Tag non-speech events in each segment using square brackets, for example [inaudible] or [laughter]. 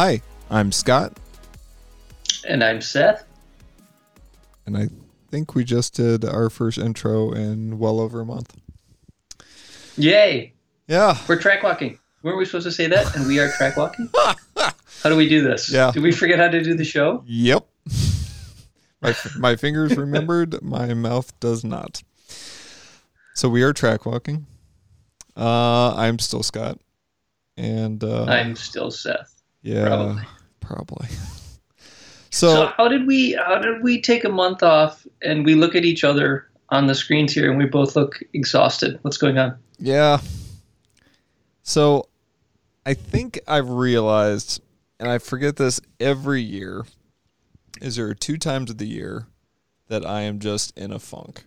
Hi, I'm Scott, And I'm Seth. and I think we just did our first intro in well over a month. Yay! Yeah. We're track walking. Weren't we supposed to say that? And we are track walking? [laughs] How do we do this? Yeah. Did we forget how to do the show? Yep. [laughs] my, my fingers remembered, my mouth does not. So we are track walking. Uh, I'm still Scott. And uh, I'm still Seth. Yeah, probably. probably. [laughs] So, So, how did we how did we take a month off and we look at each other on the screens here and we both look exhausted? What's going on? yeah. So I think I've realized, and I forget this every year, is there are two times of the year that I am just in a funk.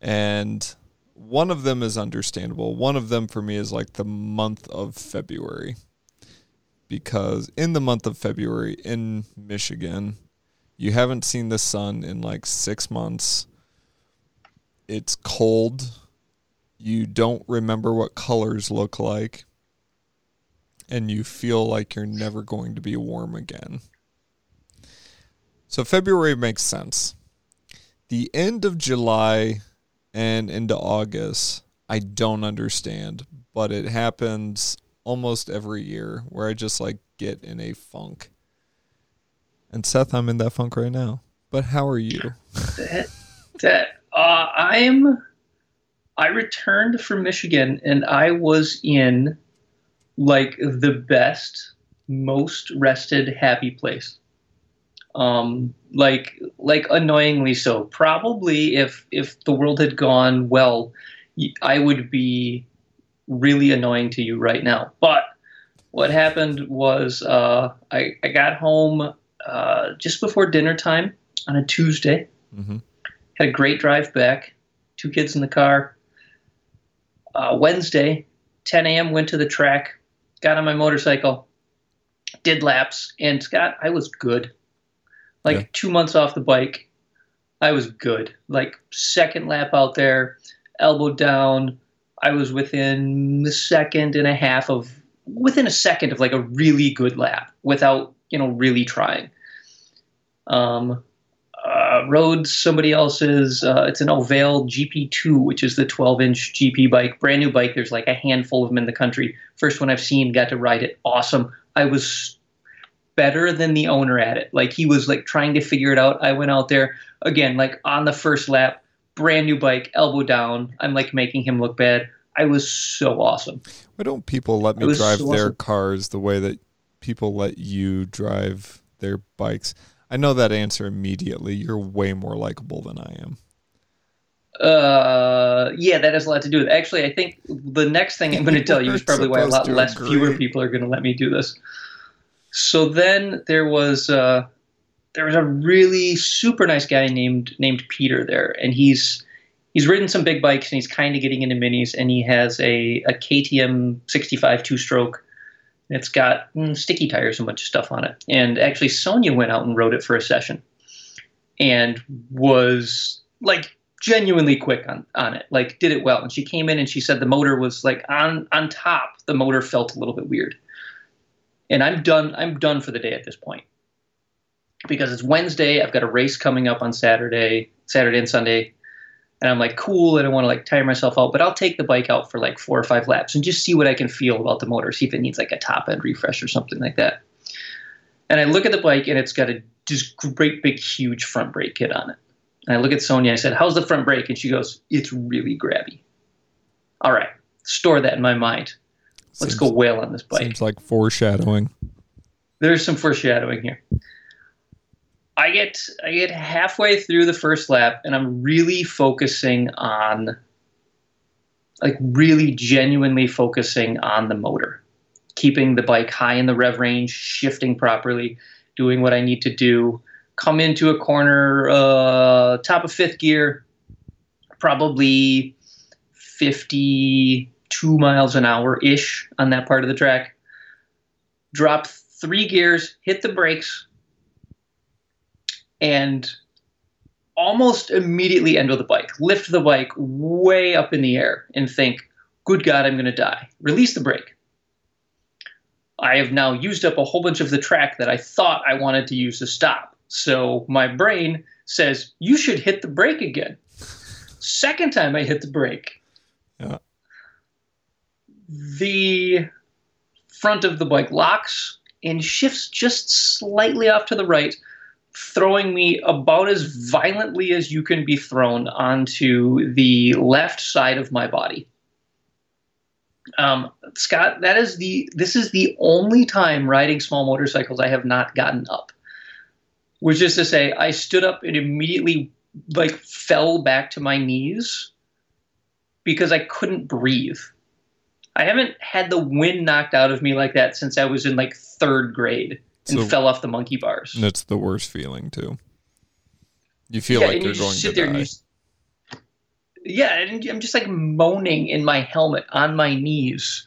And one of them is understandable. One of them for me is like the month of February. Because in the month of February in Michigan, you haven't seen the sun in like six months. It's cold. You don't remember what colors look like. And you feel like you're never going to be warm again. So February makes sense. The end of July and into August, I don't understand, but it happens almost every year where I just like get in a funk. And Seth, I'm in that funk right now. But how are you? That, [laughs] that uh, I'm I returned from Michigan and I was in like the best, most rested, happy place. Um, like like annoyingly so. Probably if if the world had gone well, I would be really annoying to you right now. But what happened was uh, I I got home uh, just before dinner time on a Tuesday Mm-hmm. had a great drive back. Two kids in the car. Uh, Wednesday, 10 a.m. Went to the track, got on my motorcycle, did laps, and Scott, I was good. Like Yeah. two months off the bike, I was good. Like second lap out there, elbow down. I was within a second and a half of within a second of like a really good lap without you know really trying. Um, uh, somebody else's. Uh, it's an Ohvale GP2, which is the 12-inch GP bike, brand new bike. There's like a handful of them in the country. First one I've seen. Got to ride it. Awesome. I was better than the owner at it. Like he was like trying to figure it out. I went out there again, like on the first lap, brand new bike, elbow down. I'm like making him look bad. I was so awesome. Why don't people let me drive so their awesome. cars the way that people let you drive their bikes? I know that answer immediately. You're way more likable than I am. Uh, yeah, that has a lot to do with. It. Actually, I think the next thing I'm going [laughs] to tell you is probably why a lot less agree. fewer people are going to let me do this. So then there was uh, there was a really super nice guy named named Peter there, and he's he's ridden some big bikes and he's kind of getting into minis, and he has a a KTM 65 two stroke. It's got mm, sticky tires and a bunch of stuff on it. And actually, Sonia went out and rode it for a session, and was like genuinely quick on, on it like did it well and she came in and she said the motor was like on on top the motor felt a little bit weird and i'm done i'm done for the day at this point because it's wednesday i've got a race coming up on saturday saturday and sunday and i'm like cool i don't want to like tire myself out but i'll take the bike out for like four or five laps and just see what i can feel about the motor see if it needs like a top end refresh or something like that and i look at the bike and it's got a just great big huge front brake kit on it and I look at Sonia. I said, "How's the front brake?" And she goes, "It's really grabby." All right, store that in my mind. Let's Seems- go whale on this bike. Seems like foreshadowing. There's some foreshadowing here. I get I get halfway through the first lap, and I'm really focusing on, like, really genuinely focusing on the motor, keeping the bike high in the rev range, shifting properly, doing what I need to do. Come into a corner, uh, top of fifth gear, probably 52 miles an hour ish on that part of the track. Drop three gears, hit the brakes, and almost immediately enter the bike. Lift the bike way up in the air and think, good God, I'm going to die. Release the brake. I have now used up a whole bunch of the track that I thought I wanted to use to stop. So my brain says, you should hit the brake again. Second time I hit the brake, Yeah. the front of the bike locks and shifts just slightly off to the right, throwing me about as violently as you can be thrown onto the left side of my body. Um, Scott, that is the this is the only time riding small motorcycles I have not gotten up. Which is to say, I stood up and immediately like fell back to my knees because I couldn't breathe. I haven't had the wind knocked out of me like that since I was in like third grade and So- fell off the monkey bars. And it's the worst feeling too. You feel yeah, like you're you going to there die. yeah, and I'm just like moaning in my helmet on my knees,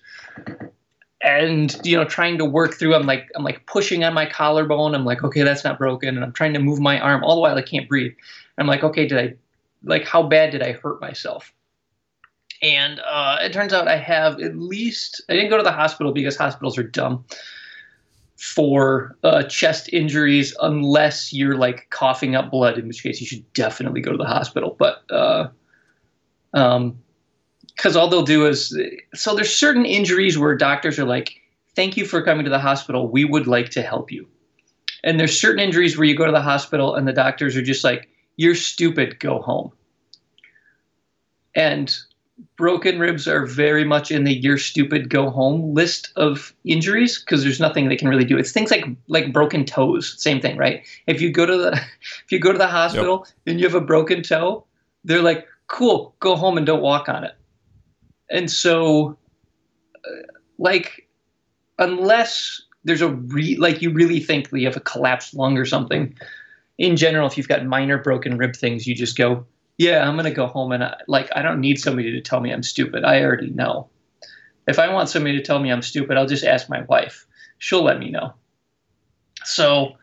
and you know, trying to work through. I'm like, I'm like pushing on my collarbone. I'm like, okay, that's not broken, and I'm trying to move my arm all the while I can't breathe. I'm like, okay, did I, like, how bad did I hurt myself? And uh, it turns out I have at least. I didn't go to the hospital because hospitals are dumb for uh, chest injuries unless you're like coughing up blood, in which case you should definitely go to the hospital. But uh, um, because all they'll do is so there's certain injuries where doctors are like, "Thank you for coming to the hospital. We would like to help you." And there's certain injuries where you go to the hospital and the doctors are just like, "You're stupid. Go home." And broken ribs are very much in the "you're stupid, go home" list of injuries because there's nothing they can really do. It's things like like broken toes, same thing, right? If you go to the [laughs] if you go to the hospital and you have a broken toe, they're like, "Cool, go home and don't walk on it." And so, uh, like, unless there's a re like you really think that you have a collapsed lung or something, in general, if you've got minor broken rib things, you just go, yeah, I'm gonna go home and I, like I don't need somebody to tell me I'm stupid. I already know. If I want somebody to tell me I'm stupid, I'll just ask my wife. She'll let me know. So,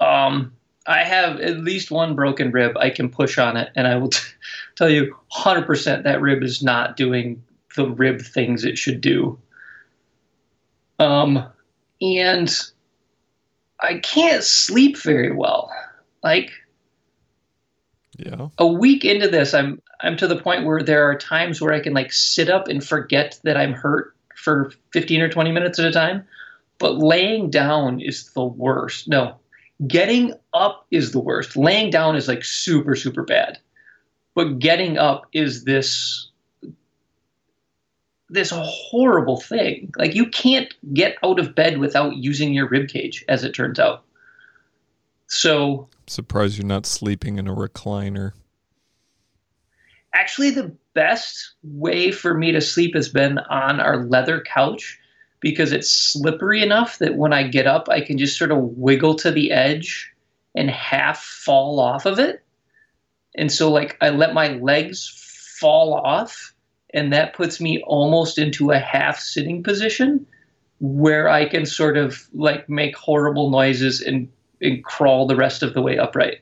um, I have at least one broken rib. I can push on it, and I will t- [laughs] tell you 100% that rib is not doing the rib things it should do. Um, and I can't sleep very well. Like Yeah. a week into this, I'm I'm to the point where there are times where I can like sit up and forget that I'm hurt for 15 or 20 minutes at a time. But laying down is the worst. No, getting up is the worst. Laying down is like super super bad. But getting up is this this horrible thing. Like you can't get out of bed without using your rib cage, as it turns out. So Surprised you're not sleeping in a recliner. actually the best way for me to sleep has been on our leather couch because it's slippery enough that when I get up, I can just sort of wiggle to the edge and half fall off of it. And so, like, I let my legs fall off, and that puts me almost into a half sitting position where I can sort of like make horrible noises and, and crawl the rest of the way upright.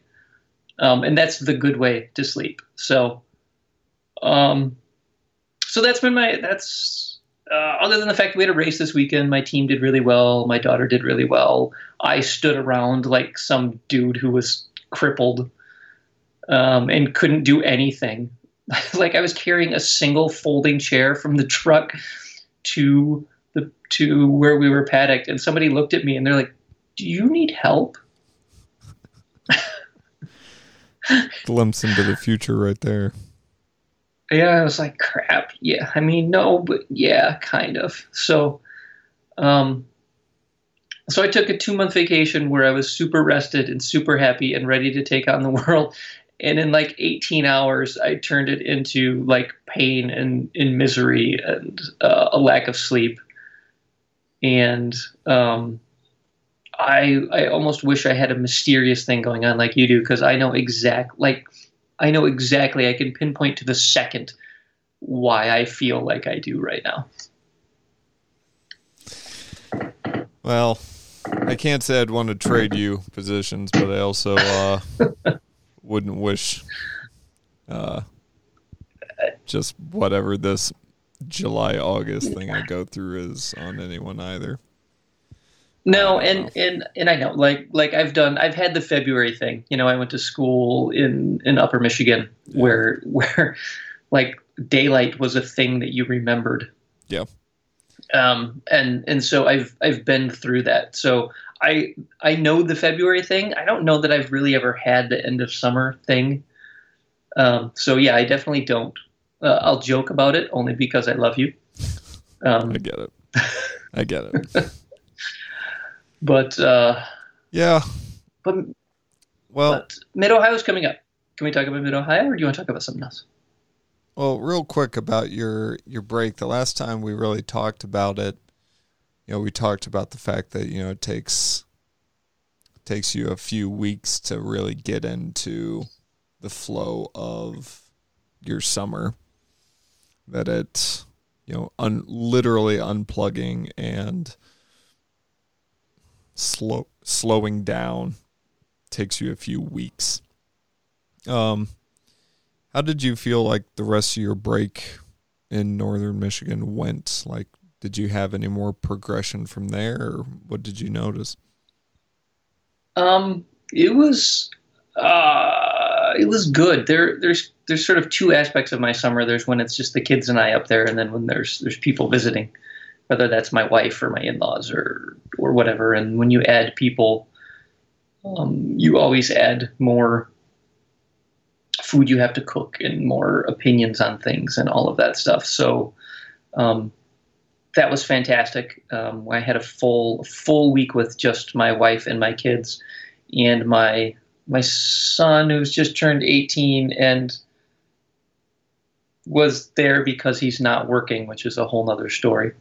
Um, and that's the good way to sleep. So, um, so that's been my that's uh, other than the fact we had a race this weekend. My team did really well. My daughter did really well. I stood around like some dude who was crippled um, and couldn't do anything. [laughs] like I was carrying a single folding chair from the truck to the to where we were paddocked, and somebody looked at me and they're like, "Do you need help?" [laughs] Glimpse into the future right there. Yeah, I was like, crap. Yeah, I mean, no, but yeah, kind of. So, um, so I took a two month vacation where I was super rested and super happy and ready to take on the [laughs] world. And in like 18 hours, I turned it into like pain and, and misery and uh, a lack of sleep. And um, I I almost wish I had a mysterious thing going on like you do because I know exact like I know exactly I can pinpoint to the second why I feel like I do right now. Well, I can't say I'd want to trade you positions, but I also uh, [laughs] wouldn't wish uh, just whatever this July August thing I go through is on anyone either. No, and and and I know, like like I've done, I've had the February thing. You know, I went to school in in Upper Michigan, where [laughs] where like daylight was a thing that you remembered. Yeah. Um, and and so I've I've been through that. So I I know the February thing. I don't know that I've really ever had the end of summer thing. Um, so yeah, I definitely don't. Uh, I'll joke about it only because I love you. [laughs] Um, I get it. [laughs] I get it. But uh, yeah, but well, Mid Ohio's coming up. Can we talk about Mid Ohio, or do you want to talk about something else? Well, real quick about your your break. The last time we really talked about it, you know, we talked about the fact that you know it takes takes you a few weeks to really get into the flow of your summer. That it, you know, un, literally unplugging and slow slowing down takes you a few weeks. Um, how did you feel like the rest of your break in northern Michigan went? Like, did you have any more progression from there, or what did you notice? Um, it was uh, it was good. There, there's there's sort of two aspects of my summer. There's when it's just the kids and I up there, and then when there's there's people visiting, whether that's my wife or my in-laws or or whatever. And when you add people, um, you always add more food you have to cook and more opinions on things and all of that stuff. So um, that was fantastic. Um, I had a full full week with just my wife and my kids, and my my son who's just turned 18 and was there because he's not working, which is a whole nother story.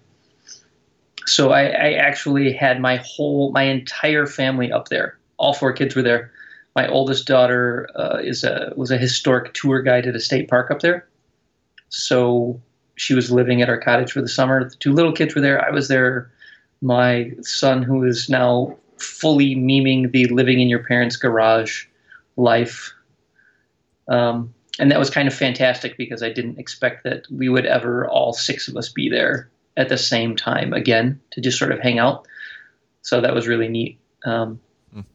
So I, I actually had my whole my entire family up there. All four kids were there my oldest daughter uh, is a was a historic tour guide at a state park up there. So she was living at our cottage for the summer. The two little kids were there. I was there. My son, who is now fully memeing the living in your parents' garage life. Um, and that was kind of fantastic because I didn't expect that we would ever all six of us be there at the same time again to just sort of hang out. So that was really neat. Um, mm.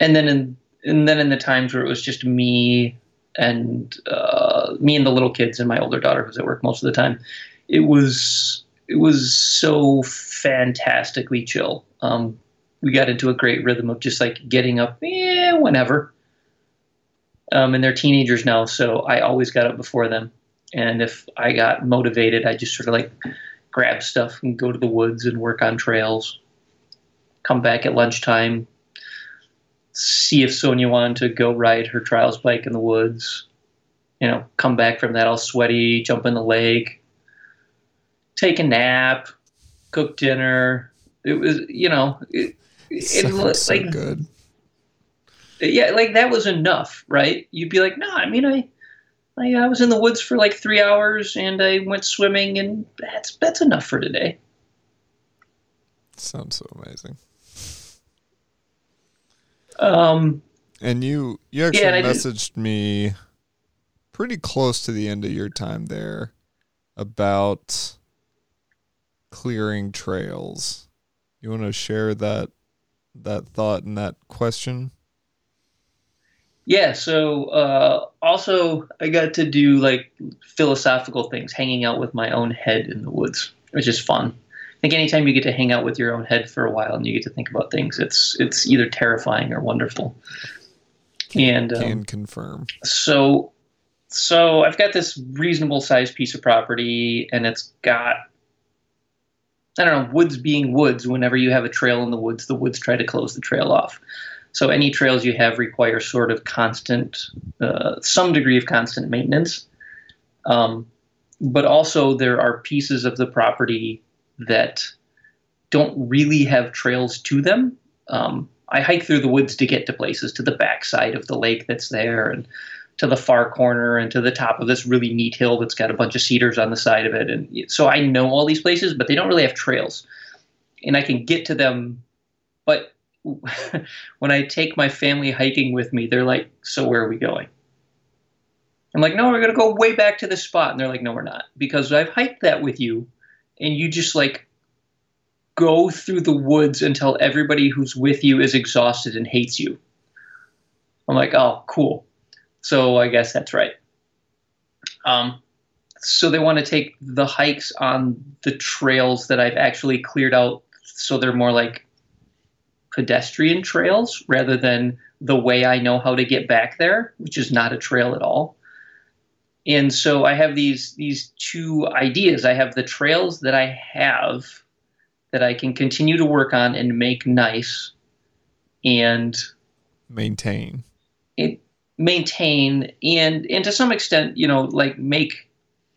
And then in and then in the times where it was just me and uh, me and the little kids and my older daughter who's at work most of the time, it was it was so fantastically chill. Um, we got into a great rhythm of just like getting up eh, whenever. Um, and they're teenagers now, so I always got up before them. And if I got motivated, I just sort of like grab stuff and go to the woods and work on trails. Come back at lunchtime, see if Sonia wanted to go ride her trials bike in the woods. You know, come back from that all sweaty, jump in the lake, take a nap, cook dinner. It was, you know, it, it was so like good. Yeah, like that was enough, right? You'd be like, no, I mean, I, I, I was in the woods for like three hours and I went swimming, and that's that's enough for today. Sounds so amazing. Um, and you you actually yeah, messaged me pretty close to the end of your time there about clearing trails. You want to share that that thought and that question? Yeah, so uh, also I got to do like philosophical things, hanging out with my own head in the woods, which is fun. I think anytime you get to hang out with your own head for a while and you get to think about things, it's it's either terrifying or wonderful. Can, and um, can confirm. So, so I've got this reasonable sized piece of property, and it's got I don't know woods being woods. Whenever you have a trail in the woods, the woods try to close the trail off. So any trails you have require sort of constant, uh, some degree of constant maintenance. Um, but also there are pieces of the property that don't really have trails to them. Um, I hike through the woods to get to places, to the backside of the lake that's there, and to the far corner, and to the top of this really neat hill that's got a bunch of cedars on the side of it. And so I know all these places, but they don't really have trails, and I can get to them. But [laughs] when I take my family hiking with me, they're like, "So where are we going?" I'm like, "No, we're gonna go way back to this spot," and they're like, "No, we're not," because I've hiked that with you and you just like go through the woods until everybody who's with you is exhausted and hates you. I'm like, oh, cool. So I guess that's right. Um, so they want to take the hikes on the trails that I've actually cleared out so they're more like pedestrian trails rather than the way I know how to get back there, which is not a trail at all. And so I have these these two ideas. I have the trails that I have that I can continue to work on and make nice and maintain. It maintain and and to some extent, you know, like make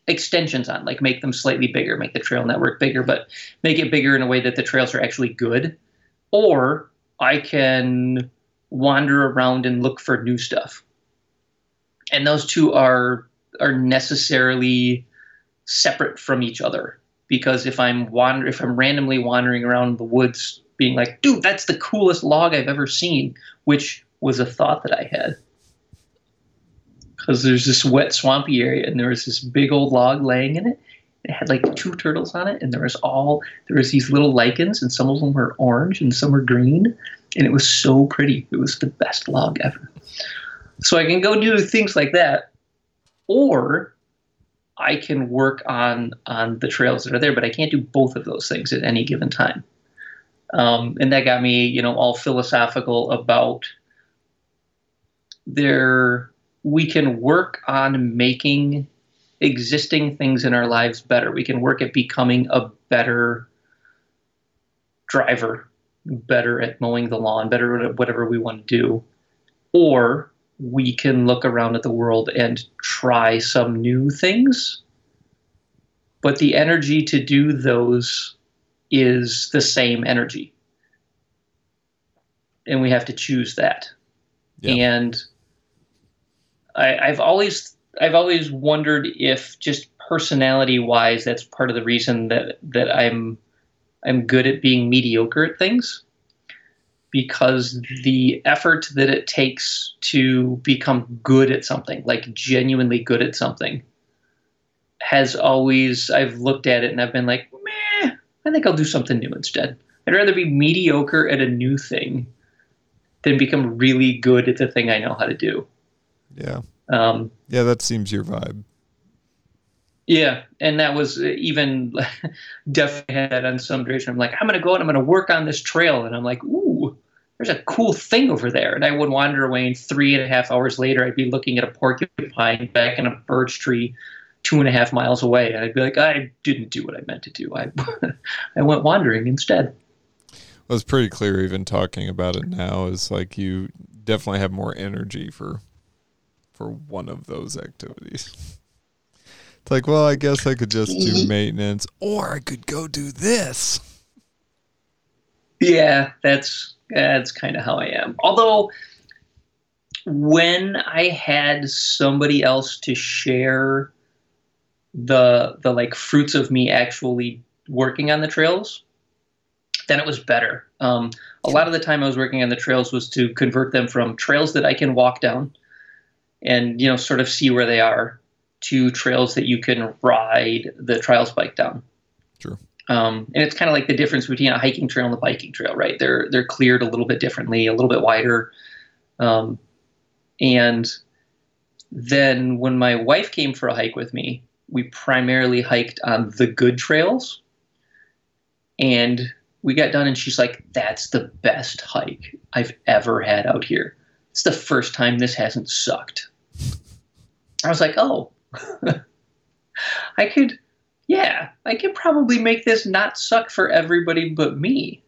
extensions on, like make them slightly bigger, make the trail network bigger, but make it bigger in a way that the trails are actually good. Or I can wander around and look for new stuff. And those two are are necessarily separate from each other because if I'm wander if I'm randomly wandering around the woods being like, dude, that's the coolest log I've ever seen, which was a thought that I had. Because there's this wet, swampy area, and there was this big old log laying in it. It had like two turtles on it, and there was all there was these little lichens, and some of them were orange and some were green, and it was so pretty. It was the best log ever. So I can go do things like that, or I can work on on the trails that are there, but I can't do both of those things at any given time. Um, and that got me, you know, all philosophical about there. We can work on making existing things in our lives better. We can work at becoming a better driver, better at mowing the lawn, better at whatever we want to do, or we can look around at the world and try some new things. But the energy to do those is the same energy. And we have to choose that. Yeah. And I, I've always I've always wondered if just personality wise that's part of the reason that that I'm I'm good at being mediocre at things because the effort that it takes to become good at something, like genuinely good at something, has always, I've looked at it and I've been like, meh, I think I'll do something new instead. I'd rather be mediocre at a new thing than become really good at the thing I know how to do. Yeah. Um, yeah, that seems your vibe. Yeah, and that was even [laughs] definitely had on some duration. I'm like, I'm going to go and I'm going to work on this trail, and I'm like, ooh, there's a cool thing over there. And I would wander away, and three and a half hours later, I'd be looking at a porcupine back in a birch tree two and a half miles away. And I'd be like, I didn't do what I meant to do. I, [laughs] I went wandering instead. Well, it's pretty clear, even talking about it now, is like you definitely have more energy for for one of those activities. It's like, well, I guess I could just do maintenance, or I could go do this. Yeah, that's that's kind of how I am. Although, when I had somebody else to share the the like fruits of me actually working on the trails, then it was better. Um, a lot of the time I was working on the trails was to convert them from trails that I can walk down and you know sort of see where they are to trails that you can ride the trials bike down. True. Um, and it's kind of like the difference between a hiking trail and a biking trail, right? They're they're cleared a little bit differently, a little bit wider. Um, and then when my wife came for a hike with me, we primarily hiked on the good trails. And we got done, and she's like, "That's the best hike I've ever had out here. It's the first time this hasn't sucked." I was like, "Oh, [laughs] I could, yeah, I could probably make this not suck for everybody but me.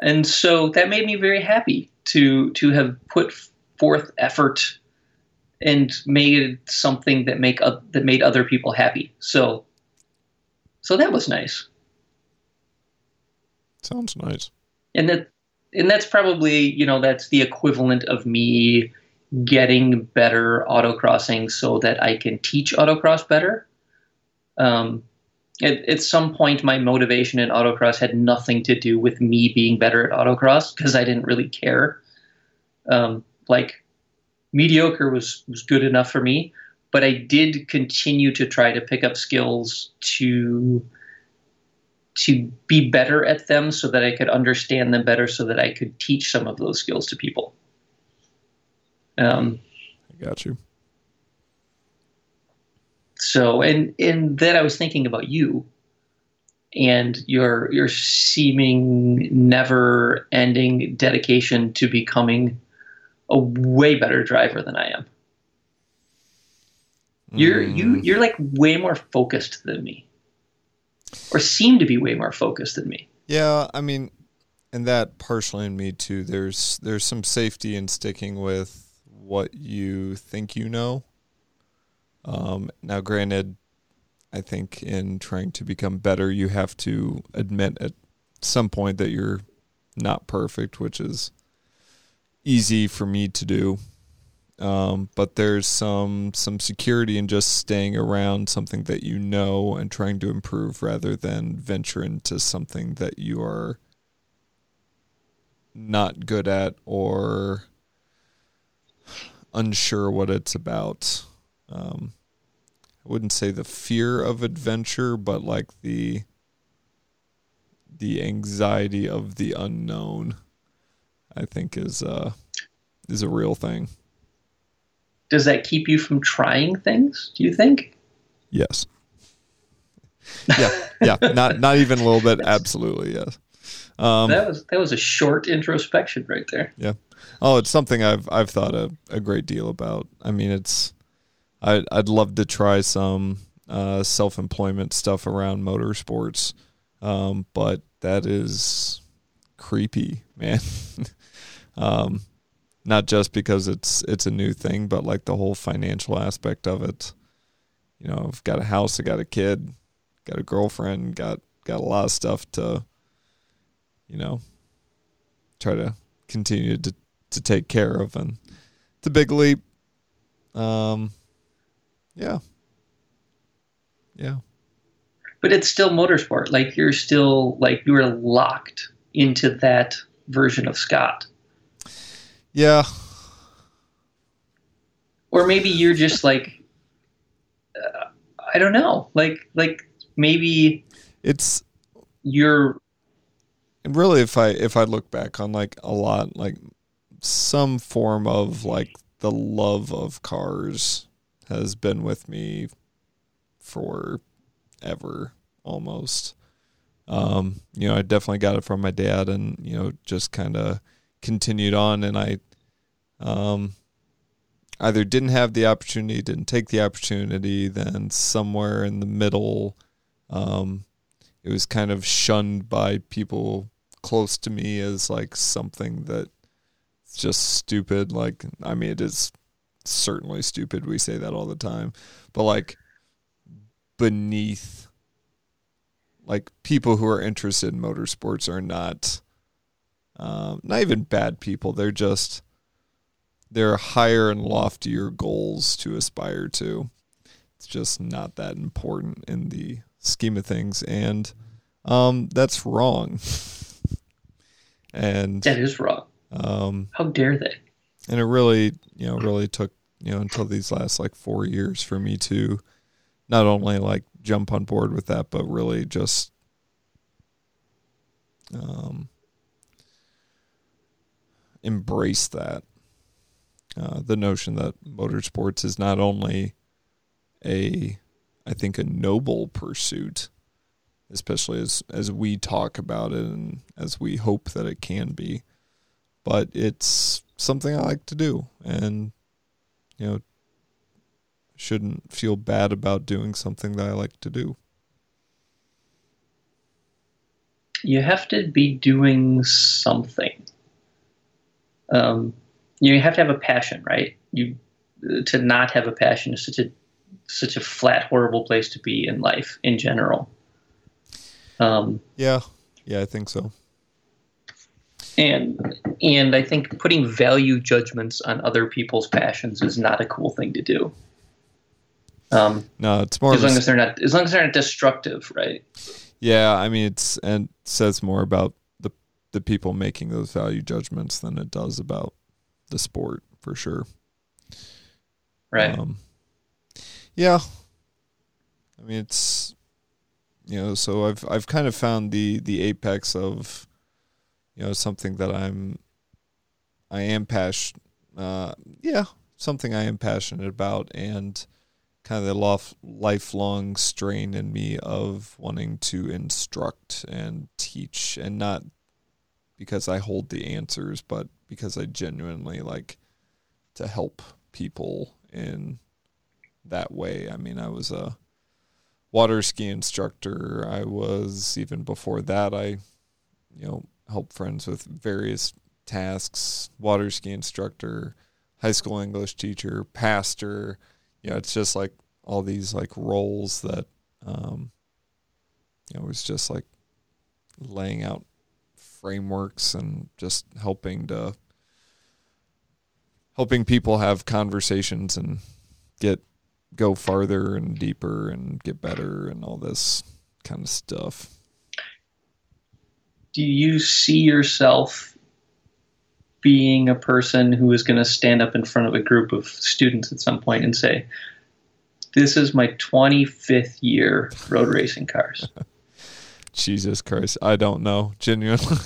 And so that made me very happy to to have put forth effort and made something that make uh, that made other people happy. So so that was nice. Sounds nice. And that and that's probably, you know, that's the equivalent of me getting better autocrossing so that I can teach autocross better. Um, at, at, some point, my motivation in autocross had nothing to do with me being better at autocross because I didn't really care. Um, like mediocre was was good enough for me, but I did continue to try to pick up skills to to be better at them so that I could understand them better so that I could teach some of those skills to people. Um, I got you. So, and and then I was thinking about you and your your seeming never ending dedication to becoming a way better driver than I am. You're you Mm, you're like way more focused than me. Or seem to be way more focused than me. Yeah, I mean, and that partially in me too. There's there's some safety in sticking with what you think you know. Um, now, granted, I think in trying to become better, you have to admit at some point that you're not perfect, which is easy for me to do. Um, but there's some some security in just staying around something that you know and trying to improve rather than venture into something that you are not good at or unsure what it's about. Um, I wouldn't say the fear of adventure, but like the the anxiety of the unknown. I think is uh is a real thing. Does that keep you from trying things, do you think? Yes. [laughs] Yeah, yeah. Not not even a little bit. [laughs] Absolutely, yes. Um, that was that was a short introspection right there. Oh, it's something I've I've thought a, a great deal about. I mean, it's I I'd love to try some uh, self employment stuff around motorsports, um, but that is creepy, [laughs] man. um, not just because it's it's a new thing, but like the whole financial aspect of it. You know, I've got a house, I got a kid, got a girlfriend, got got a lot of stuff to, you know, try to continue to to take care of, and it's a big leap. Um, yeah, yeah, But it's still motorsport. Like you're still like you were locked into that version of Scott. yeah. Or maybe you're just like uh, I don't know. Like like maybe It's you're and really if I if I look back on like a lot like some form of like the love of cars has been with me forever almost. Um, you know, I definitely got it from my dad and, you know, just kind of continued on and I um either didn't have the opportunity, didn't take the opportunity, then somewhere in the middle um it was kind of shunned by people close to me as like something that just stupid. Like I mean it is certainly stupid. We say that all the time. But like beneath like people who are interested in motorsports are not um, not even bad people. They're just they're higher and loftier goals to aspire to. It's just not that important in the scheme of things. And um, that's wrong. [laughs] And that is wrong. Um, How dare they? and it really you know really took you know until these last like four years for me to not only like jump on board with that but really just um embrace that uh, the notion that motorsports is not only a i think a noble pursuit especially as as we talk about it and as we hope that it can be but it's something I like to do and you know shouldn't feel bad about doing something that I like to do. You have to be doing something. Um, you have to have a passion, right? You to not have a passion is such a such a flat, horrible place to be in life in general. Um, Yeah. Yeah, I think so. And and I think putting value judgments on other people's passions is not a cool thing to do. Um, No, it's more as of a long as they're not as long as they're not destructive, right? Yeah, I mean it's and it says more about the the people making those value judgments than it does about the sport for sure. Right. Um, yeah. I mean it's you know, so I've I've kind of found the the apex of, you know, something that I'm, I am passionate, uh, yeah, something I am passionate about, and kind of the lof- lifelong strain in me of wanting to instruct and teach, and not because I hold the answers, but because I genuinely like to help people in that way. I mean, I was a water ski instructor. I was even before that. I, you know, help friends with various tasks. Water ski instructor, high school English teacher, pastor. You know, it's just like all these like roles that, um, you know, it was just like laying out frameworks and just helping to helping people have conversations and get go farther and deeper and get better and all this kind of stuff. Do you see yourself being a person who is going to stand up in front of a group of students at some point and say, This is my 25th year road racing cars? [laughs] Jesus Christ. I don't know. Genuinely.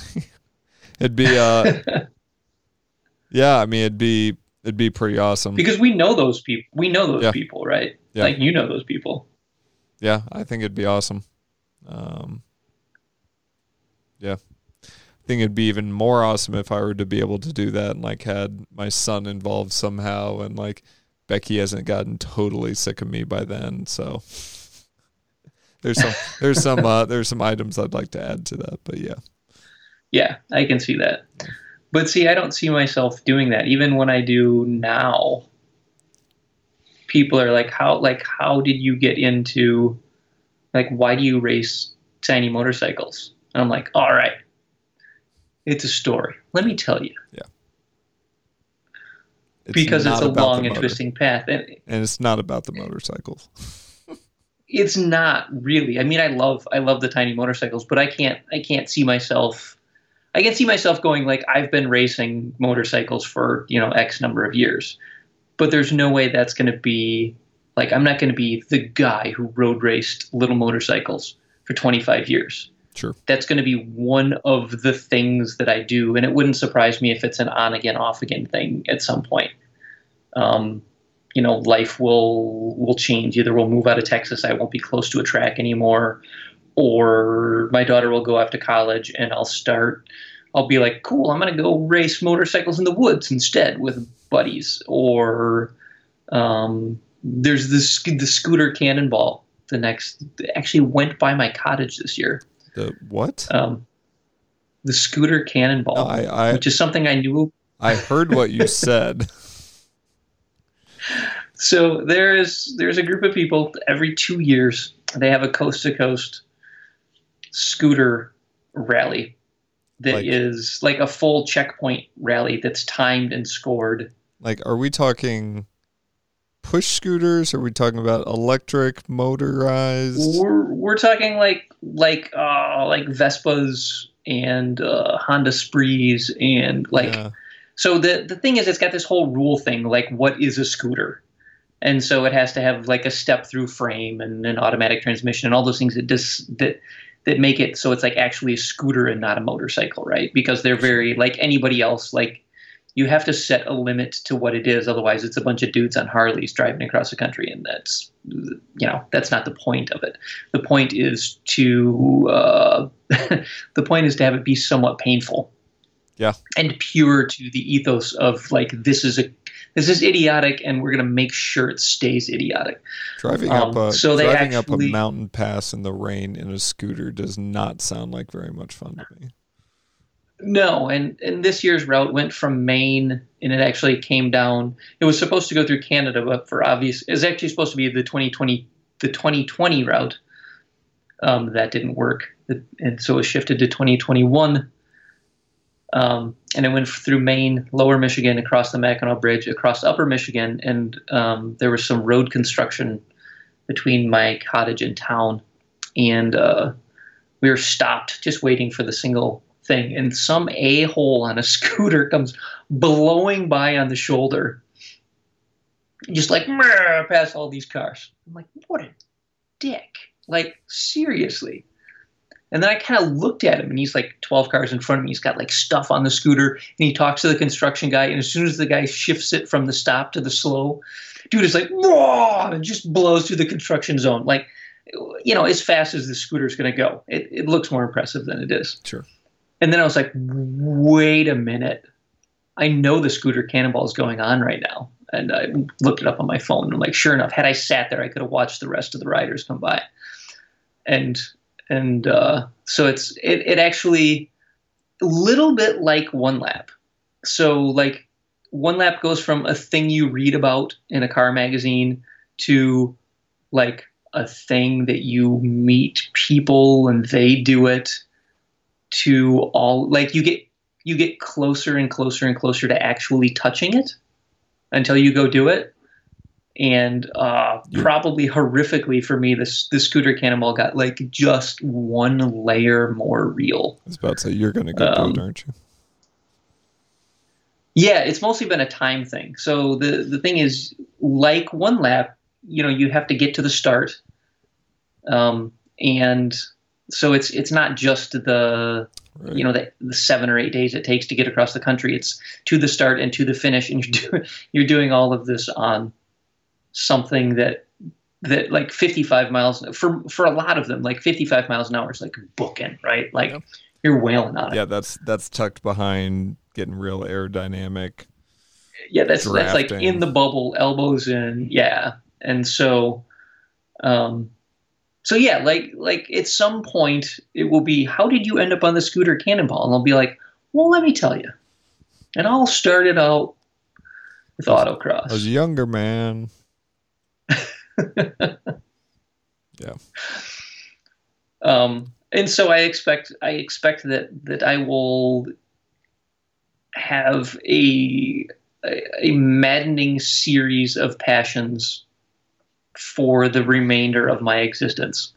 [laughs] it'd be, uh, [laughs] yeah, I mean, it'd be It'd be pretty awesome. Because we know those people. We know those Yeah. people, right? Yeah. Like you know those people. Yeah, I think it'd be awesome. Um, yeah, I think it'd be even more awesome if I were to be able to do that and like had my son involved somehow, and like Becky hasn't gotten totally sick of me by then. So there's some there's some uh, [laughs] there's some items I'd like to add to that, but yeah, Yeah, I can see that. But see, I don't see myself doing that. Even when I do now, people are like, "How? Like, how did you get into? Like, why do you race tiny motorcycles?" And I'm like, "All right, it's a story. Let me tell you." it's because it's a long and twisting path, and and it's not about the motorcycles. [laughs] it's not really. I mean, I love I love the tiny motorcycles, but I can't I can't see myself. I can see myself going like I've been racing motorcycles for you know X number of years, but there's no way that's going to be like I'm not going to be the guy who road raced little motorcycles for 25 years. Sure. That's going to be one of the things that I do, and it wouldn't surprise me if it's an on again off again thing at some point. Um, you know, life will will change. Either we'll move out of Texas, I won't be close to a track anymore, or my daughter will go off to college, and I'll start. I'll be like, cool, I'm gonna go race motorcycles in the woods instead with buddies. Or um, there's this the scooter cannonball. The next actually went by my cottage this year. The what? Um, the scooter cannonball, No, I I, which is something I knew I heard what you [laughs] said. So there's there's a group of people every two years. They have a coast to coast scooter rally that is Like- like a full checkpoint rally that's timed and scored. Like, are we talking push scooters? Are we talking about electric, motorized? We're we're talking like like uh like Vespas and uh, Honda Sprees and like Yeah. So the the thing is, it's got this whole rule thing, like what is a scooter, and so it has to have like a step through frame and an automatic transmission and all those things that dis, that that make it so it's like actually a scooter and not a motorcycle, right? Because they're very like anybody else, like you have to set a limit to what it is, otherwise it's a bunch of dudes on Harleys driving across the country, and that's you know that's not the point of it. The point is to uh, [laughs] the point is to have it be somewhat painful yeah, and pure to the ethos of like this is a this is idiotic and we're going to make sure it stays idiotic Driving Um, up a so they driving up a mountain pass in the rain in a scooter does not sound like very much fun to me. No and and this year's route went from maine and it actually came down. It was supposed to go through canada but for obvious it's actually supposed to be the 2020 the 2020 route um, that didn't work. And so it shifted to 2021 um, and it went through Maine, Lower Michigan, across the Mackinac Bridge, across Upper Michigan, and um, there was some road construction between my cottage and town, and uh, we were stopped just waiting for the single thing, and some a hole on a [laughs] scooter comes blowing by on the shoulder, just like past all these cars. I'm like, what a dick! Like seriously. And then I kind of looked at him, and he's like 12 cars in front of me. He's got like stuff on the scooter, and he talks to the construction guy. And as soon as the guy shifts it from the stop to the slow, dude is like, Whoa! and just blows through the construction zone. Like, you know, as fast as the scooter's going to go. It, it looks more impressive than it is. Sure. And then I was like, wait a minute. I know the scooter cannonball is going on right now. And I looked it up on my phone. And I'm like, sure enough, had I sat there, I could have watched the rest of the riders come by. And and uh, so it's it, it actually a little bit like one lap. So like one lap goes from a thing you read about in a car magazine to like a thing that you meet people and they do it to all like you get you get closer and closer and closer to actually touching it until you go do it and uh, Yeah. probably horrifically for me this the scooter cannonball got like just one layer more real I was about to say you're gonna go Um, good, aren't you? Yeah, it's mostly been a time thing. So the the thing is, like one lap, you know, you have to get to the start, um, and so it's it's not just the Right. you know the, the seven or eight days it takes to get across the country. It's to the start and to the finish, and you're [laughs] doing you're doing all of this on something that that like 55 miles for for a lot of them like 55 miles an hour is like booking right like you're wailing on it yeah, that's that's tucked behind getting real aerodynamic. yeah that's that's like in the bubble elbows in yeah and so um so yeah like like at some point it will be how did you end up on the scooter cannonball and i'll be like well let me tell you and i'll start it out with I was a younger man. [laughs] Yeah. Um and so i expect i expect that that i will have a, a maddening series of passions for the remainder of my existence.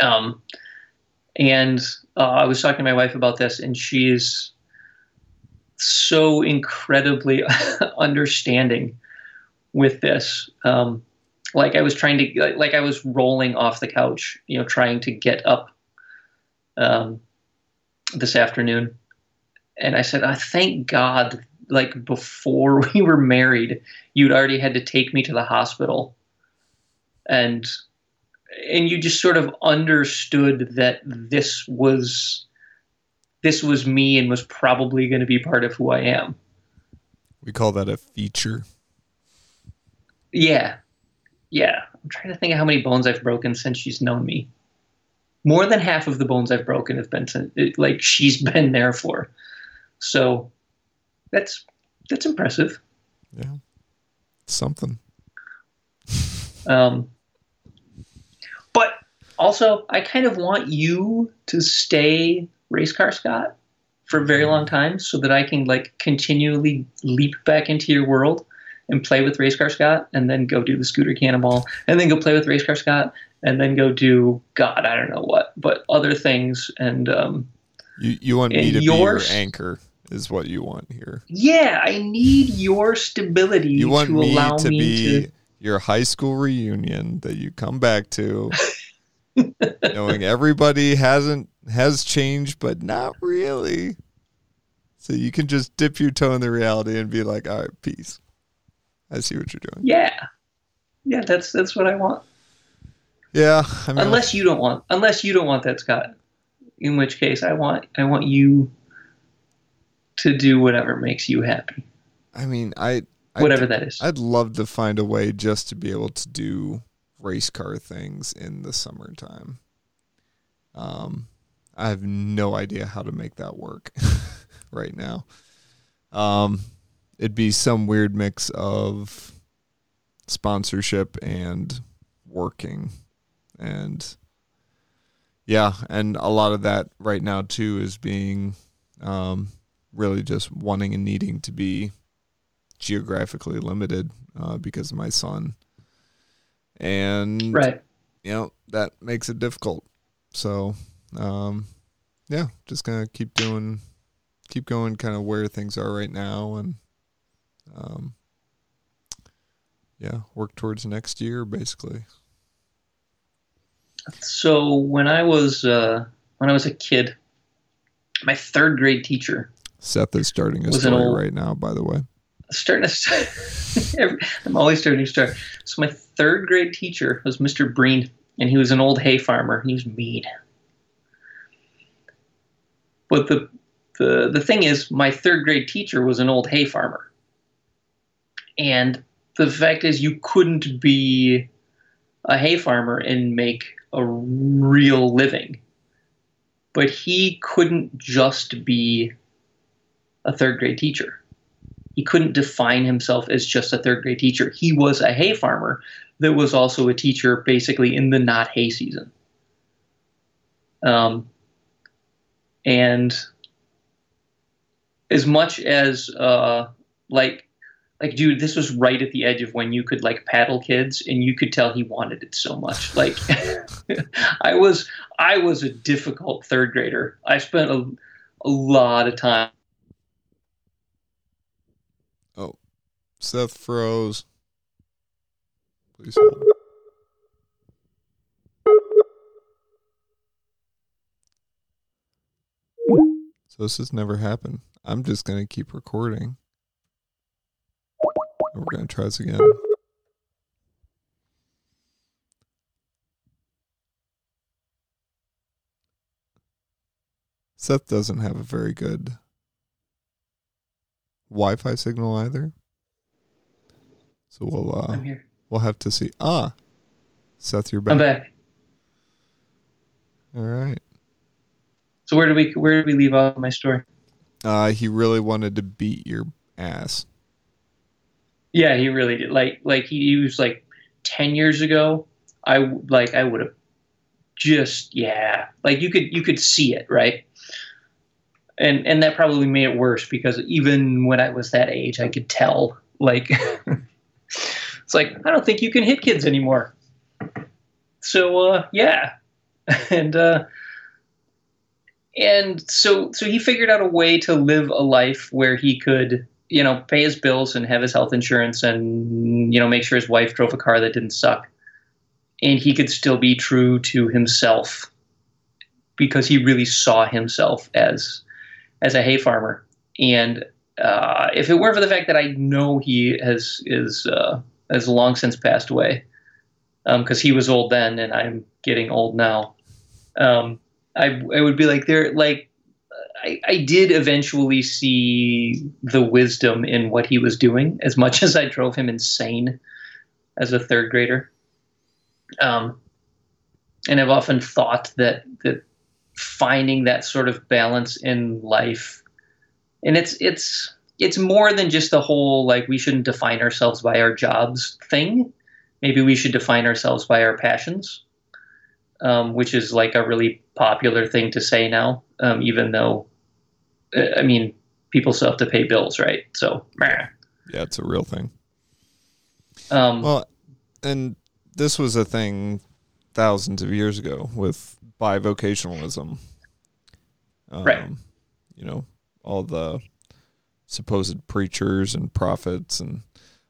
Um and uh, i was talking to my wife about this and she's so incredibly [laughs] understanding with this. Um like I was trying to like I was rolling off the couch, you know, trying to get up um, this afternoon, and I said, "I thank God." Like before [laughs] we were married, you'd already had to take me to the hospital, and and you just sort of understood that this was this was me and was probably going to be part of who I am. We call that a feature. Yeah. Yeah. I'm trying to think of how many bones I've broken since she's known me. More than half of the bones I've broken have been since, it, like she's [laughs] been there for. So that's that's impressive. Yeah. Something. Um, but also, I kind of want you to stay race car Scott for a very long time, so that I can like continually leap back into your world and play with race car Scott, and then go do the scooter cannonball, and then go play with race car Scott, and then go do God, I don't know what, but other things. And um, You you want me to be your anchor is what you want here. yeah, I need your stability You want to me allow to me be to. Your high school reunion that you come back to [laughs] knowing everybody hasn't has changed but not really. So you can just dip your toe in the reality and be like, all right, peace. I see what you're doing. Yeah, yeah, that's that's what I want. Yeah. I mean unless you don't want unless you don't want that scott in which case i want i want you to do whatever makes you happy I mean I Whatever that is I'd love to find a way just to be able to do race car things in the summertime. Um, I have no idea how to make that work [laughs] right now. Um, it'd be some weird mix of sponsorship and working, and yeah, and a lot of that right now too is being um, really just wanting and needing to be geographically limited uh, because of my son, and right you know that makes it difficult. So, um, yeah, just gonna keep doing, keep going, kind of where things are right now, and um, yeah, work towards next year basically. So when I was uh, when I was a kid, my third grade teacher Seth is starting a story old- right now, by the way. Starting to [laughs] start. I'm always starting to start. So my third grade teacher was Mr. Breen, and he was an old hay farmer. and He was mean. But the the the thing is, my third grade teacher was an old hay farmer, and the fact is, you couldn't be a hay farmer and make a real living. But he couldn't just be a third grade teacher he couldn't define himself as just a third grade teacher. He was a hay farmer that was also a teacher basically in the not hay season. Um, and as much as uh, like like dude this was right at the edge of when you could like paddle kids and you could tell he wanted it so much like [laughs] i was i was a difficult third grader i spent a, a lot of time Seth froze. Please hold. So this has never happened. I'm just gonna keep recording. And we're gonna try this again. Seth doesn't have a very good Wi-Fi signal either. So we'll uh, i'm here we'll have to see. Ah, Seth, you're back. i'm back. All right. So where do we where did we leave off my story? Uh, he really wanted to beat your ass. Yeah, he really did. Like like he, he was like ten years ago. I like I would have just yeah. Like you could you could see it right. And and that probably made it worse because even when I was that age, I could tell. Like [laughs] it's like I don't think you can hit kids anymore. So uh, yeah, [laughs] and uh, and so so he figured out a way to live a life where he could you know pay his bills and have his health insurance and you know make sure his wife drove a car that didn't suck. And he could still be true to himself because he really saw himself as as a hay farmer. And uh, if it weren't for the fact that I know he has is uh, has long since passed away because he was old then and I'm getting old now um, I I would be like there like I, I did eventually see the wisdom in what he was doing as much as I drove him insane as a third grader. Um, and I've often thought that that finding that sort of balance in life, and it's it's it's more than just the whole like we shouldn't define ourselves by our jobs thing. Maybe we should define ourselves by our passions um, which is like a really popular thing to say now, um, even though, uh, I mean, people still have to pay bills, right? So, meh. Yeah, it's a real thing. um, Well, and this was a thing thousands of years ago with bivocationalism. Um, Right. You know, all the supposed preachers and prophets and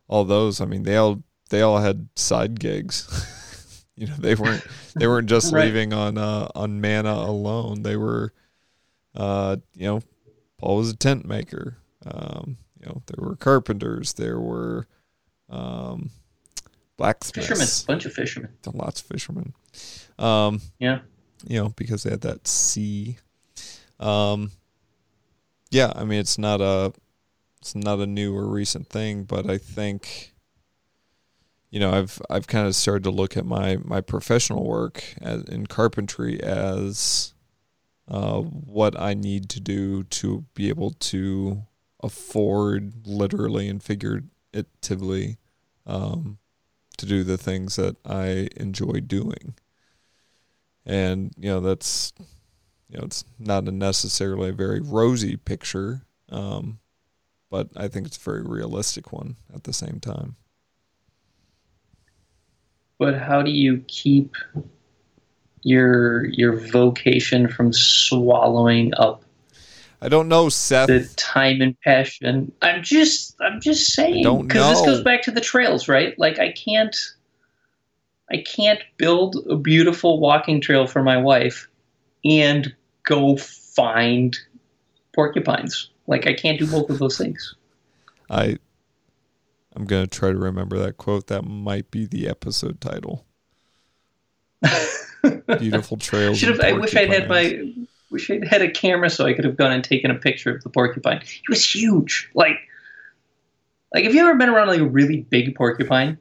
all those. I mean, they all they all had side gigs. [laughs] you know, they weren't they weren't just Right. leaving on uh, on manna alone. They were, uh, you know, Paul was a tent maker. Um, you know, there were carpenters. There were um, blacksmiths. fishermen, bunch of fishermen. Lots of fishermen. Um, Yeah. you know, because they had that sea. Um, yeah, I mean, it's not a, it's not a new or recent thing, but I think, you know, I've I've kind of started to look at my my professional work as, in carpentry as uh, what I need to do to be able to afford, literally and figuratively, um, to do the things that I enjoy doing. And you know that's you know it's not a necessarily a very rosy picture um, but i think it's a very realistic one at the same time But how do you keep your your vocation from swallowing up i don't know seth the time and passion? I'm just I'm just saying because this goes back to the trails, right? Like I can't I can't build a beautiful walking trail for my wife and go find porcupines. Like I can't do both of those things. I I'm gonna try to remember that quote. That might be the episode title. [laughs] Beautiful trails. Should have. I wish I'd had my. Wish I'd had a camera so I could have gone and taken a picture of the porcupine. He was huge. Like, like have you ever been around like a really big porcupine?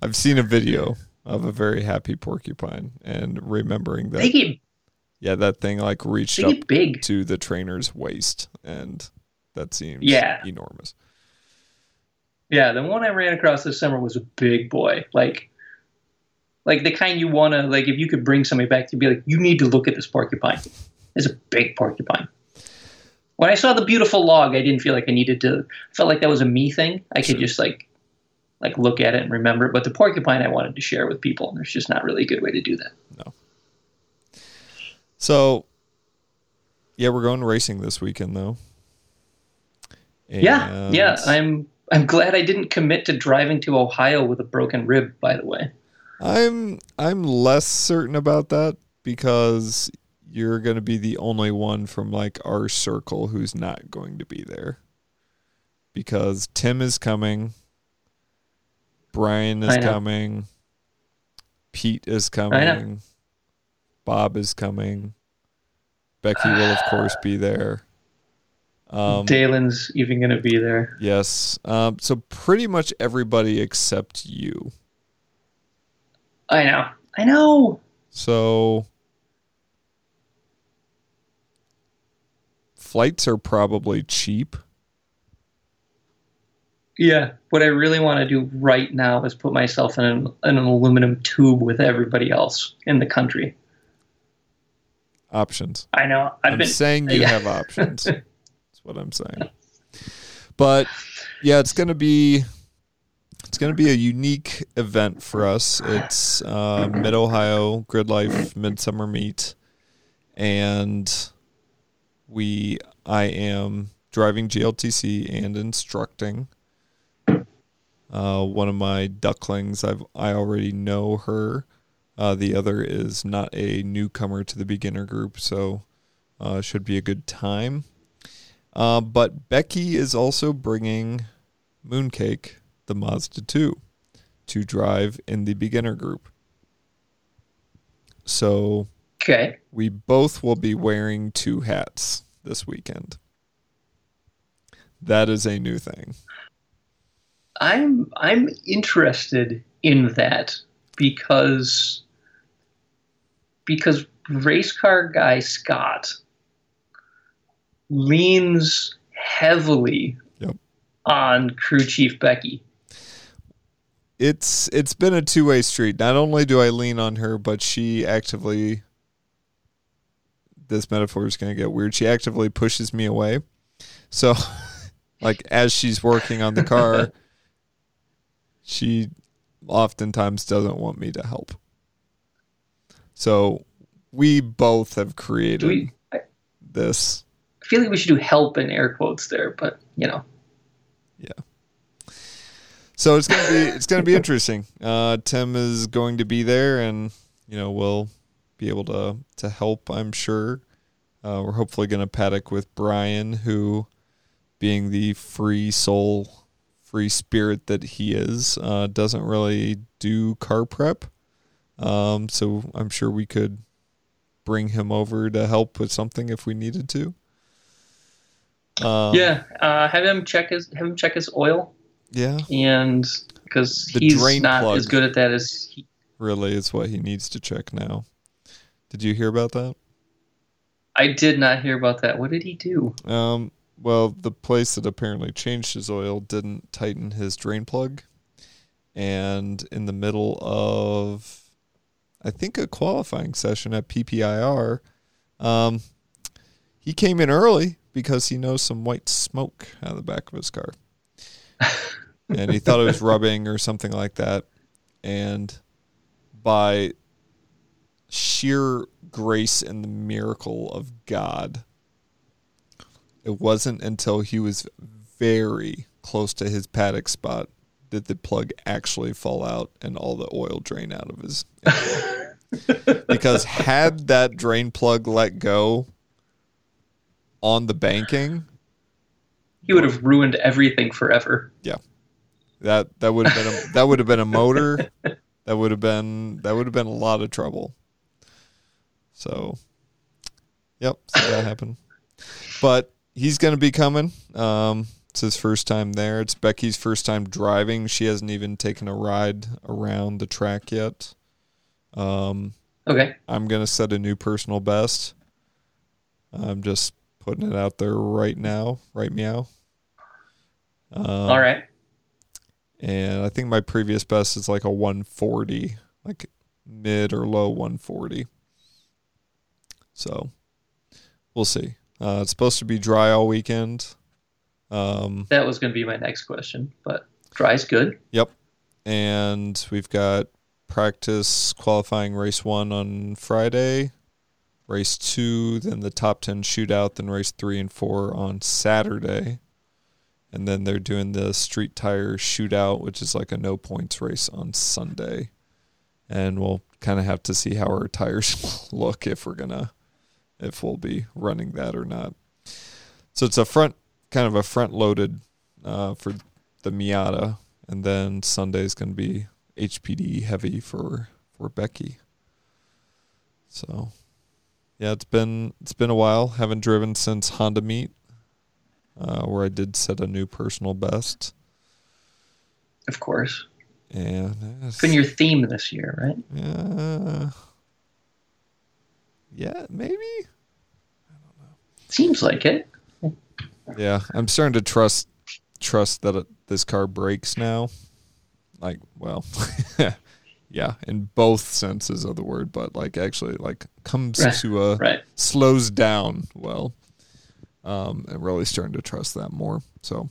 I've seen a video of a very happy porcupine and remembering that. They get yeah, that thing like reached up big. to the trainer's waist, and that seems Yeah. enormous. Yeah, the one I ran across this summer was a big boy. Like, like the kind you want to like. If you could bring somebody back to be like, you need to look at this porcupine. It's a big porcupine. When I saw the beautiful log, I didn't feel like I needed to. I felt like that was a me thing. I could Sure. just like, like look at it and remember it. But the porcupine, I wanted to share with people. and There's just not really a good way to do that. So, yeah, we're going racing this weekend though. Yeah, yeah. I'm I'm glad I didn't commit to driving to Ohio with a broken rib. By the way. I'm I'm less certain about that because you're going to be the only one from like our circle who's not going to be there. Because Tim is coming, Brian is coming, Pete is coming, Bob is coming, Becky will of course be there. Um, Dalen's even going to be there. yes, um, so pretty much everybody except you. I know. I know. So flights are probably cheap. Yeah, what I really want to do right now is put myself in an, in an aluminum tube with everybody else in the country. Options. I know. I've I'm been saying you yeah. have options. [laughs] That's what I'm saying. But yeah, it's gonna be it's gonna be a unique event for us. It's uh, Mid Ohio Grid Life Midsummer Meet, and we I am driving GLTC and instructing. Uh, one of my ducklings, I've I already know her. Uh, the other is not a newcomer to the beginner group, so uh, should be a good time. Uh, but Becky is also bringing Mooncake, the Mazda 2, to drive in the beginner group. So okay. we both will be wearing two hats this weekend. That is a new thing. I'm I'm interested in that because because race car guy Scott leans heavily Yep. on crew chief Becky. It's it's been a two way street. Not only do I lean on her, but she actively this metaphor is gonna get weird. She actively pushes me away. So [laughs] like as she's working on the car, [laughs] she oftentimes doesn't want me to help. So we both have created we I this feel like we should do help in air quotes there, but you know. Yeah. So it's gonna be it's gonna be interesting. [laughs] Uh, Tim is going to be there, and you know we'll be able to to help. I'm sure. Uh, we're hopefully gonna paddock with Brian, who, being the free soul, free spirit that he is, uh, doesn't really do car prep. Um, so I'm sure we could bring him over to help with something if we needed to. Um, yeah, uh, have him check his have him check his oil yeah. and because he's not as good at that as he, really is what he needs to check now. Did you hear about that? I did not hear about that. What did he do? Um, well, the place that apparently changed his oil didn't tighten his drain plug. And in the middle of, I think, a qualifying session at PPIR, um, he came in early because he knows some white smoke out of the back of his car. [laughs] and he thought it was rubbing or something like that. And by sheer grace and the miracle of God, it wasn't until he was very close to his paddock spot did the plug actually fall out and all the oil drain out of his [laughs] because had that drain plug let go on the banking, he would have ruined everything forever. Yeah, that that would have been a, that would have been a motor that would have been that would have been a lot of trouble. So, yep, so that happened. But he's going to be coming. Um, it's his first time there. It's Becky's first time driving. She hasn't even taken a ride around the track yet. Um, Okay. I'm going to set a new personal best. I'm just putting it out there right now. Right meow. Um, All right. and I think my previous best is like a 140, like mid or low 140. So we'll see. Uh, it's supposed to be dry all weekend. Um, That was going to be my next question, but dry's good. yep. And we've got practice qualifying race one on Friday, race two, then the top 10 shootout, then race three and four on Saturday. And then they're doing the street tire shootout, which is like a no points race on Sunday. And we'll kind of have to see how our tires [laughs] look if we're going to, if we'll be running that or not. So it's a front, kind of a front loaded uh, for the Miata. And then Sunday's going to be HPD heavy for, for Becky. So yeah, it's been, it's been a while. Haven't driven since Honda meet uh, where I did set a new personal best. Of course. And It's been your theme this year, right? yeah, yeah, maybe. I don't know. Seems like it. Yeah, I'm starting to trust trust that it, this car breaks now. Like, well, [laughs] yeah, in both senses of the word, but like actually, like comes Right, to a Right. slows down well. Um, and really starting to trust that more. So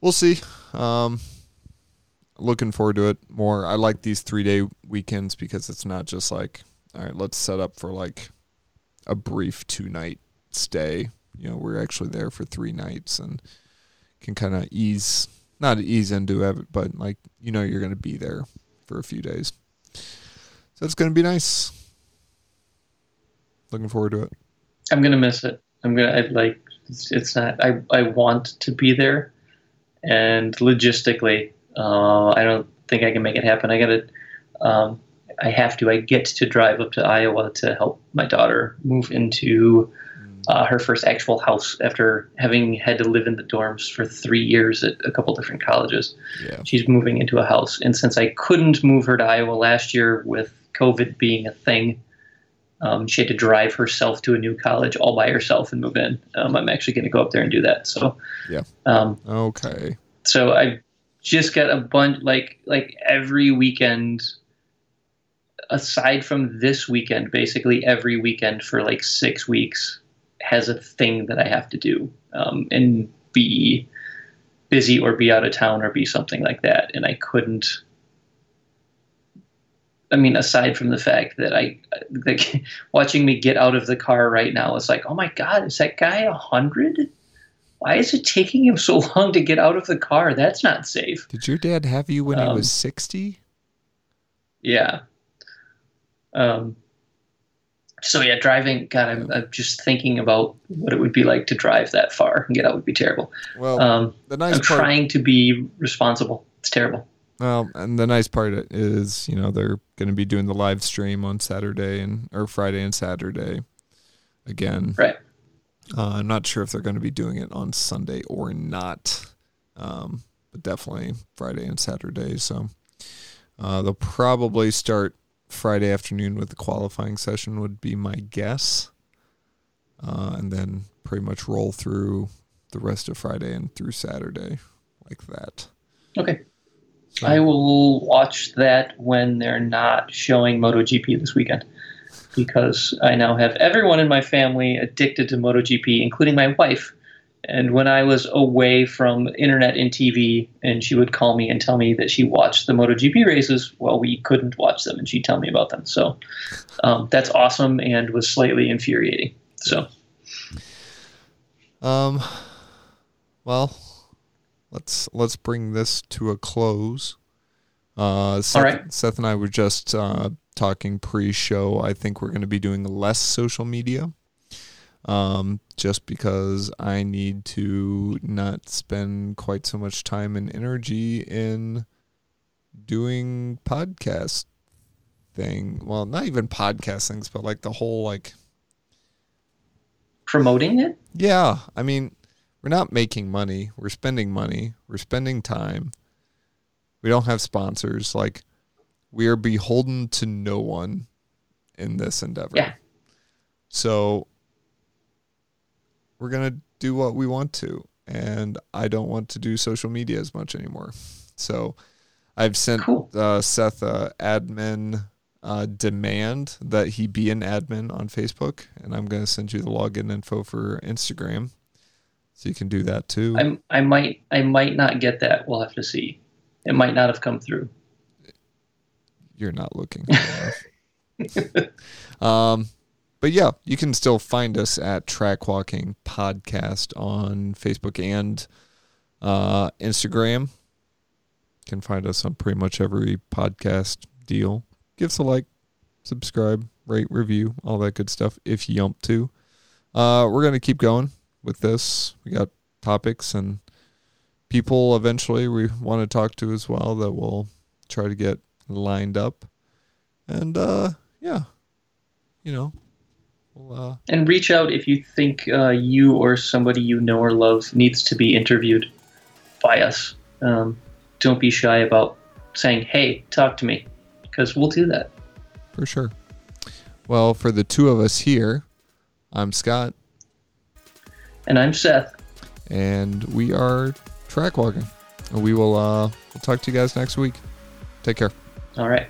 we'll see. Um, looking forward to it more. I like these three day weekends because it's not just like, all right, let's set up for like a brief two night stay. You know, we're actually there for three nights and can kind of ease, not ease into it, but like, you know, you're going to be there for a few days. So it's going to be nice. Looking forward to it. I'm gonna miss it. I'm gonna. I'd like. It's, it's not. I. I want to be there, and logistically, uh, I don't think I can make it happen. I gotta. Um, I have to. I get to drive up to Iowa to help my daughter move into uh, her first actual house after having had to live in the dorms for three years at a couple different colleges. Yeah. She's moving into a house, and since I couldn't move her to Iowa last year with COVID being a thing, um, she had to drive herself to a new college all by herself and move in. Um, I'm actually going to go up there and do that. So, Yeah. Um, Okay. so I just got a bunch like like every weekend, aside from this weekend, basically every weekend for like six weeks has a thing that I have to do um, and be busy or be out of town or be something like that. And I couldn't. I mean, aside from the fact that I, [laughs] like, watching me get out of the car right now, it's like, oh my god, is that guy a hundred? Why is it taking him so [laughs] long to get out of the car? That's not safe. Did your dad have you when he Um, was 60? Yeah. Um. So yeah, driving. God, I'm, I'm just thinking about what it would be like to drive that far and get out would be terrible. Well, Um, the nice I'm part trying to be responsible. It's terrible. Well, and the nice part is, you know, they're going to be doing the live stream on Saturday and or Friday and Saturday again. Right. Uh, I'm not sure if they're going to be doing it on Sunday or not, um, but definitely Friday and Saturday. So uh, they'll probably start Friday afternoon with the qualifying session, would be my guess, uh, and then pretty much roll through the rest of Friday and through Saturday like that. Okay. So- I will watch that when they're not showing MotoGP this weekend, because I now have everyone in my family addicted to MotoGP, including my wife. And when I was away from internet and TV, and she would call me and tell me that she watched the MotoGP races, well, we couldn't watch them, and she'd tell me about them. So um, that's awesome and was slightly infuriating. So Um, well, let's let's bring this to a close. Uh, Seth, All right. Seth and I were just uh, talking pre-show. I think we're going to be doing less social media, um, just because I need to not spend quite so much time and energy in doing podcast thing. Well, not even podcast things, but like the whole like Promoting it? yeah, I mean, we're not making money. We're spending money. We're spending time. We don't have sponsors. Like, we are beholden to no one in this endeavor. Yeah. So, we're going to do what we want to. And I don't want to do social media as much anymore. So, I've sent Cool. uh, Seth a admin uh, demand that he be an admin on Facebook, and I'm going to send you the login info for Instagram, so you can do that too. I'm, I might I might not get that. We'll have to see. It might not have come through. You're not looking. [laughs] um, but yeah, you can still find us at Track Walking Podcast on Facebook and uh, Instagram. You can find us on pretty much every podcast deal. Give us a like, subscribe, rate, review, all that good stuff if you yump to. Uh, we're going to keep going with this. We got topics and people eventually we want to talk to as well that we'll try to get lined up. And uh, yeah, you know, we'll, uh, And reach out if you think uh, you or somebody you know or love needs to be interviewed by us. Um, don't be shy about saying, "Hey, talk to me," because we'll do that. for sure. Well, for the two of us here, I'm Scott, And I'm Seth. and we are track walking. We will uh, we'll talk to you guys next week. Take care. All right.